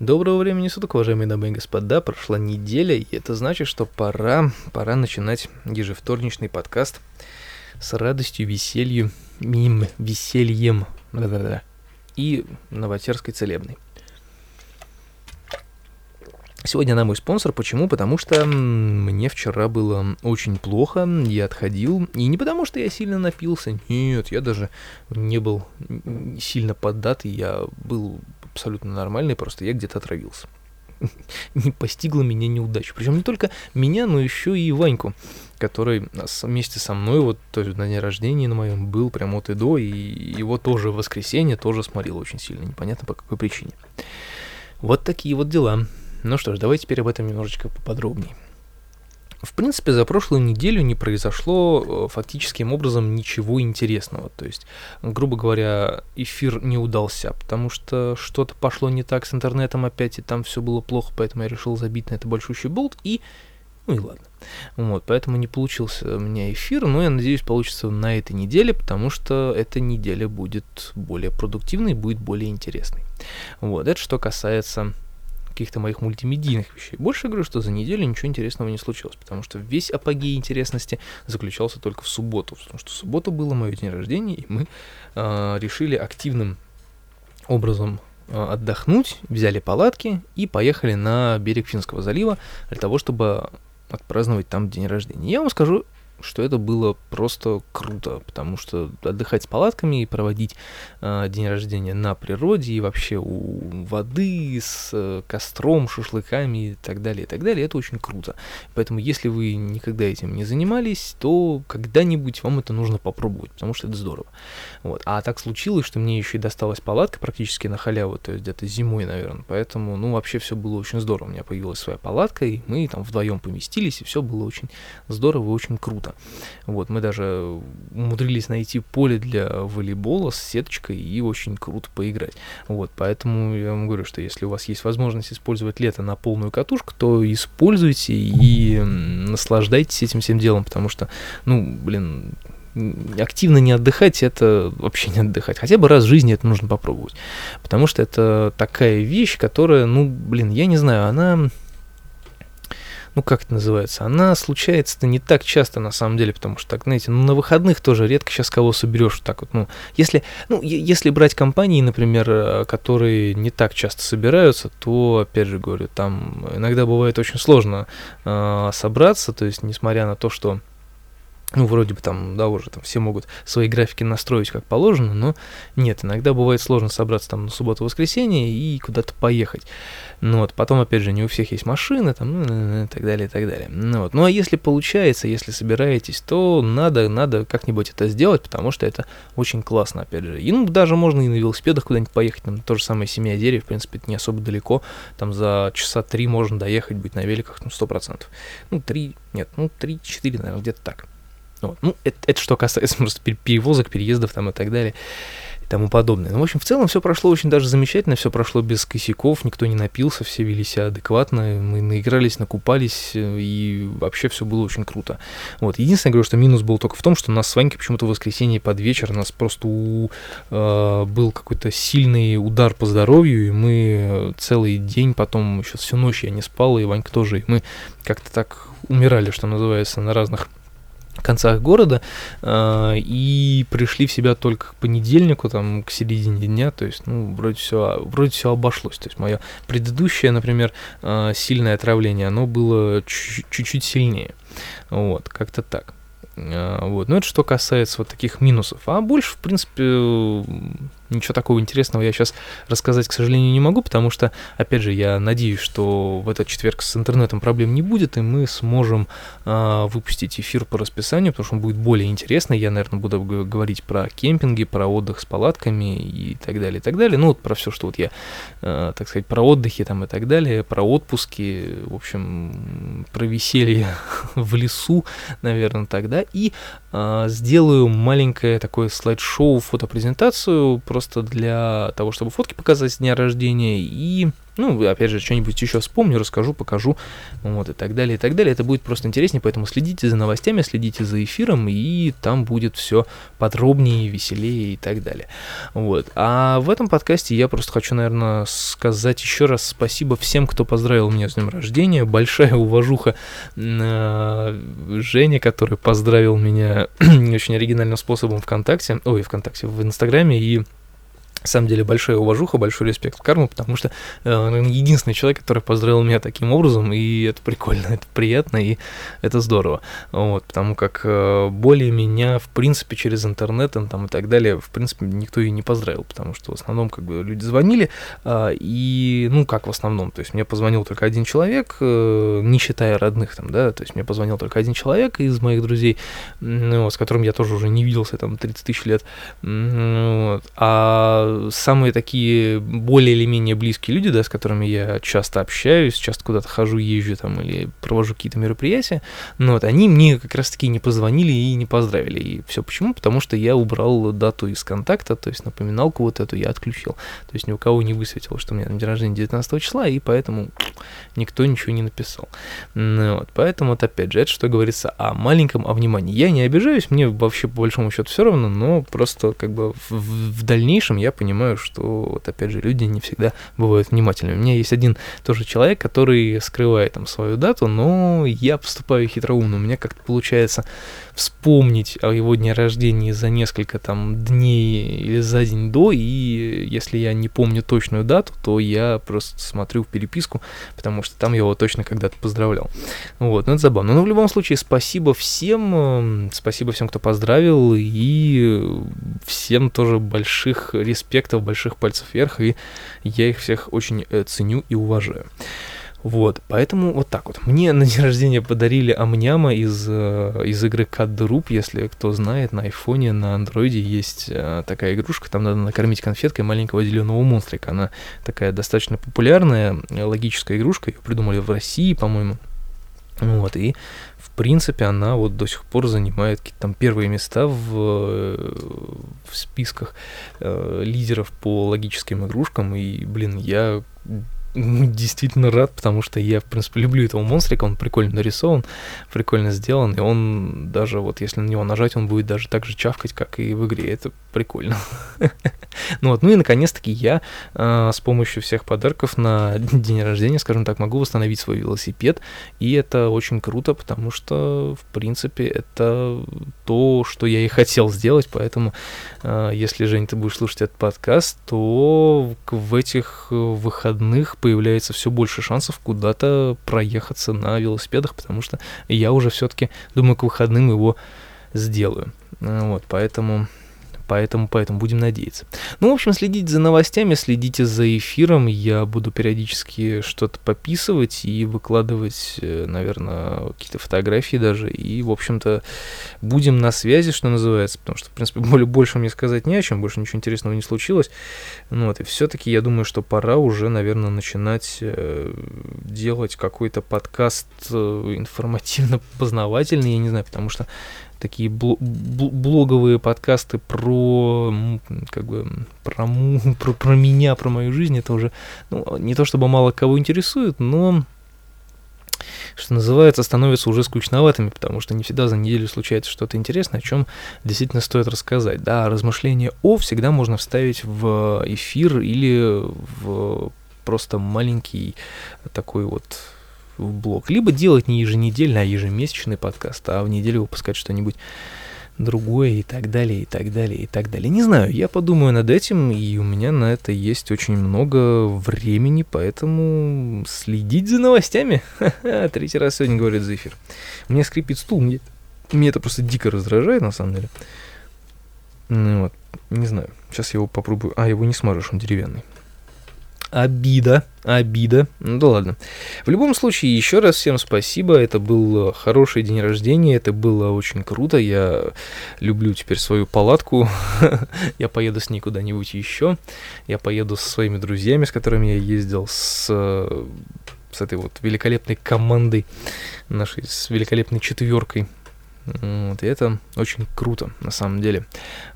Доброго времени суток, уважаемые дамы и господа. Прошла неделя, и это значит, что пора, пора начинать ежевторничный подкаст с радостью, веселью, мим, весельем да-да-да, и новотерской целебной. Сегодня она мой спонсор. Почему? Потому что мне вчера было очень плохо, я отходил. И не потому, что я сильно напился. Нет, я даже не был сильно поддатый. Я был абсолютно нормальный, просто я где-то отравился. Не постигла меня неудача. Причем не только меня, но еще и Ваньку, который вместе со мной вот то есть на день рождения на моем был прямо от и до, и его тоже в воскресенье тоже сморило очень сильно. Непонятно по какой причине. Вот такие вот дела. Ну что ж, давайте теперь об этом немножечко поподробнее. В принципе, за прошлую неделю не произошло э, фактическим образом ничего интересного. То есть, грубо говоря, эфир не удался, потому что что-то пошло не так с интернетом опять, и там все было плохо, поэтому я решил забить на это большущий болт, и... Ну и ладно. Вот, поэтому не получился у меня эфир, но я надеюсь, получится на этой неделе, потому что эта неделя будет более продуктивной, будет более интересной. Вот, это что касается каких-то моих мультимедийных вещей. Больше говорю, что за неделю ничего интересного не случилось, потому что весь апогей интересности заключался только в субботу, потому что в субботу было мое день рождения, и мы э, решили активным образом э, отдохнуть, взяли палатки и поехали на берег Финского залива для того, чтобы отпраздновать там день рождения. Я вам скажу, что это было просто круто, потому что отдыхать с палатками и проводить э, день рождения на природе и вообще у воды с э, костром, шашлыками и так далее, и так далее, это очень круто. Поэтому, если вы никогда этим не занимались, то когда-нибудь вам это нужно попробовать, потому что это здорово. Вот. А так случилось, что мне еще и досталась палатка практически на халяву, то есть где-то зимой, наверное. Поэтому, ну, вообще все было очень здорово. У меня появилась своя палатка, и мы там вдвоем поместились, и все было очень здорово и очень круто круто. Вот, мы даже умудрились найти поле для волейбола с сеточкой и очень круто поиграть. Вот, поэтому я вам говорю, что если у вас есть возможность использовать лето на полную катушку, то используйте и наслаждайтесь этим всем делом, потому что, ну, блин, активно не отдыхать, это вообще не отдыхать. Хотя бы раз в жизни это нужно попробовать. Потому что это такая вещь, которая, ну, блин, я не знаю, она ну как это называется, она случается-то не так часто на самом деле, потому что, так, знаете, ну на выходных тоже редко сейчас кого соберешь так вот, ну, если, ну, если брать компании, например, э, которые не так часто собираются, то, опять же говорю, там иногда бывает очень сложно э, собраться, то есть, несмотря на то, что ну, вроде бы там, да, уже там все могут свои графики настроить как положено, но нет, иногда бывает сложно собраться там на субботу-воскресенье и куда-то поехать. Ну вот, потом, опять же, не у всех есть машины, там, ну, и так далее, и так далее. Ну вот, ну а если получается, если собираетесь, то надо, надо как-нибудь это сделать, потому что это очень классно, опять же. И ну, даже можно и на велосипедах куда-нибудь поехать, там, то же самое Семья дерев, в принципе, это не особо далеко, там за часа три можно доехать, быть на великах, ну, сто процентов. Ну, три, нет, ну, три-четыре, наверное, где-то так. Вот. Ну, это, это что касается просто перевозок, переездов там и так далее тому подобное. Ну, в общем, в целом все прошло очень даже замечательно, все прошло без косяков, никто не напился, все вели себя адекватно, мы наигрались, накупались, э, и вообще все было очень круто. Вот. Единственное, говорю, что минус был только в том, что у нас с Ванькой почему-то в воскресенье под вечер, у нас просто у, э, был какой-то сильный удар по здоровью, и мы целый день, потом еще всю ночь я не спал, и Ванька тоже, и мы как-то так умирали, что называется, на разных концах города э, и пришли в себя только к понедельнику, там, к середине дня, то есть, ну, вроде все, вроде все обошлось, то есть мое предыдущее, например, э, сильное отравление, оно было чуть-чуть сильнее, вот, как-то так. Э, вот, но это что касается вот таких минусов, а больше, в принципе, ничего такого интересного я сейчас рассказать, к сожалению, не могу, потому что, опять же, я надеюсь, что в этот четверг с интернетом проблем не будет, и мы сможем э, выпустить эфир по расписанию, потому что он будет более интересный. Я, наверное, буду говорить про кемпинги, про отдых с палатками и так далее, и так далее. Ну, вот про все, что вот я, э, так сказать, про отдыхи там и так далее, про отпуски, в общем, про веселье в лесу, наверное, тогда. И э, сделаю маленькое такое слайд-шоу, фотопрезентацию, просто для того, чтобы фотки показать с дня рождения и Ну, опять же, что-нибудь еще вспомню, расскажу, покажу, вот, и так далее, и так далее. Это будет просто интереснее, поэтому следите за новостями, следите за эфиром, и там будет все подробнее, веселее и так далее. Вот. А в этом подкасте я просто хочу, наверное, сказать еще раз спасибо всем, кто поздравил меня с днем рождения. Большая уважуха э, Жене, который поздравил меня очень оригинальным способом ВКонтакте, ой, ВКонтакте, в Инстаграме, и на самом деле большая уважуха, большой респект Карму, потому что э, единственный человек, который поздравил меня таким образом, и это прикольно, это приятно, и это здорово. Вот, потому как э, более меня, в принципе, через интернет там, и так далее, в принципе, никто и не поздравил, потому что в основном как бы люди звонили, э, и, ну, как в основном, то есть мне позвонил только один человек, э, не считая родных там, да, то есть мне позвонил только один человек из моих друзей, ну, с которым я тоже уже не виделся там 30 тысяч лет, вот, а самые такие более или менее близкие люди, да, с которыми я часто общаюсь, часто куда-то хожу, езжу там или провожу какие-то мероприятия, но вот они мне как раз-таки не позвонили и не поздравили. И все почему? Потому что я убрал дату из контакта, то есть напоминалку вот эту я отключил. То есть ни у кого не высветило, что у меня день рождения 19 числа, и поэтому никто ничего не написал. Ну, вот, поэтому вот опять же, это что говорится о маленьком о внимании. Я не обижаюсь, мне вообще по большому счету все равно, но просто как бы в, в дальнейшем я понимаю, что вот опять же люди не всегда бывают внимательными. У меня есть один тоже человек, который скрывает там свою дату, но я поступаю хитроумно. У меня как-то получается вспомнить о его дне рождения за несколько там дней или за день до, и если я не помню точную дату, то я просто смотрю в переписку, потому что там я его точно когда-то поздравлял. Вот, ну это забавно. Но в любом случае, спасибо всем, эм, спасибо всем, кто поздравил, и всем тоже больших респектов, больших пальцев вверх, и я их всех очень э, ценю и уважаю. Вот, поэтому вот так вот. Мне на день рождения подарили амняма из, э, из игры Cut the Roop, если кто знает, на айфоне, на андроиде есть э, такая игрушка, там надо накормить конфеткой маленького зеленого монстрика. Она такая достаточно популярная, логическая игрушка, ее придумали в России, по-моему. Вот, и в принципе она вот до сих пор занимает какие-то там первые места в, в списках э, лидеров по логическим игрушкам, и, блин, я действительно рад, потому что я, в принципе, люблю этого монстрика, он прикольно нарисован, прикольно сделан, и он даже вот если на него нажать, он будет даже так же чавкать, как и в игре, это прикольно. ну вот, ну и наконец-таки я э, с помощью всех подарков на день рождения, скажем так, могу восстановить свой велосипед, и это очень круто, потому что, в принципе, это то, что я и хотел сделать, поэтому, э, если, Жень, ты будешь слушать этот подкаст, то в этих выходных появляется все больше шансов куда-то проехаться на велосипедах, потому что я уже все-таки думаю, к выходным его сделаю. Вот, поэтому Поэтому, поэтому будем надеяться. Ну, в общем, следите за новостями, следите за эфиром. Я буду периодически что-то пописывать и выкладывать, э, наверное, какие-то фотографии даже. И, в общем-то, будем на связи, что называется. Потому что, в принципе, более, больше мне сказать не о чем, больше ничего интересного не случилось. Ну вот, и все-таки я думаю, что пора уже, наверное, начинать э, делать какой-то подкаст э, информативно-познавательный, я не знаю, потому что такие блоговые подкасты про как бы про, про, про меня, про мою жизнь, это уже ну, не то чтобы мало кого интересует, но что называется, становятся уже скучноватыми, потому что не всегда за неделю случается что-то интересное, о чем действительно стоит рассказать. Да, размышления о всегда можно вставить в эфир или в просто маленький такой вот в блог. Либо делать не еженедельный, а ежемесячный подкаст, а в неделю выпускать что-нибудь другое и так далее, и так далее, и так далее. Не знаю, я подумаю над этим, и у меня на это есть очень много времени, поэтому следить за новостями. Третий раз сегодня говорит за эфир. У скрипит стул, мне, мне это просто дико раздражает, на самом деле. Ну вот, не знаю, сейчас я его попробую. А, его не смажешь, он деревянный. Обида, обида. Ну да ладно. В любом случае, еще раз всем спасибо. Это был хороший день рождения. Это было очень круто. Я люблю теперь свою палатку. я поеду с ней куда-нибудь еще. Я поеду со своими друзьями, с которыми я ездил, с, с этой вот великолепной командой, нашей с великолепной четверкой вот, и это очень круто, на самом деле.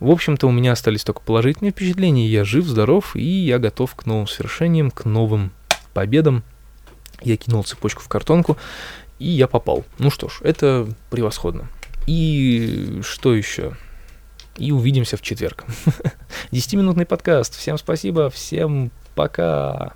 В общем-то, у меня остались только положительные впечатления. Я жив, здоров, и я готов к новым свершениям, к новым по обедам. Я кинул цепочку в картонку, и я попал. Ну что ж, это превосходно. И что еще? И увидимся в четверг. Десятиминутный подкаст. Всем спасибо, всем пока.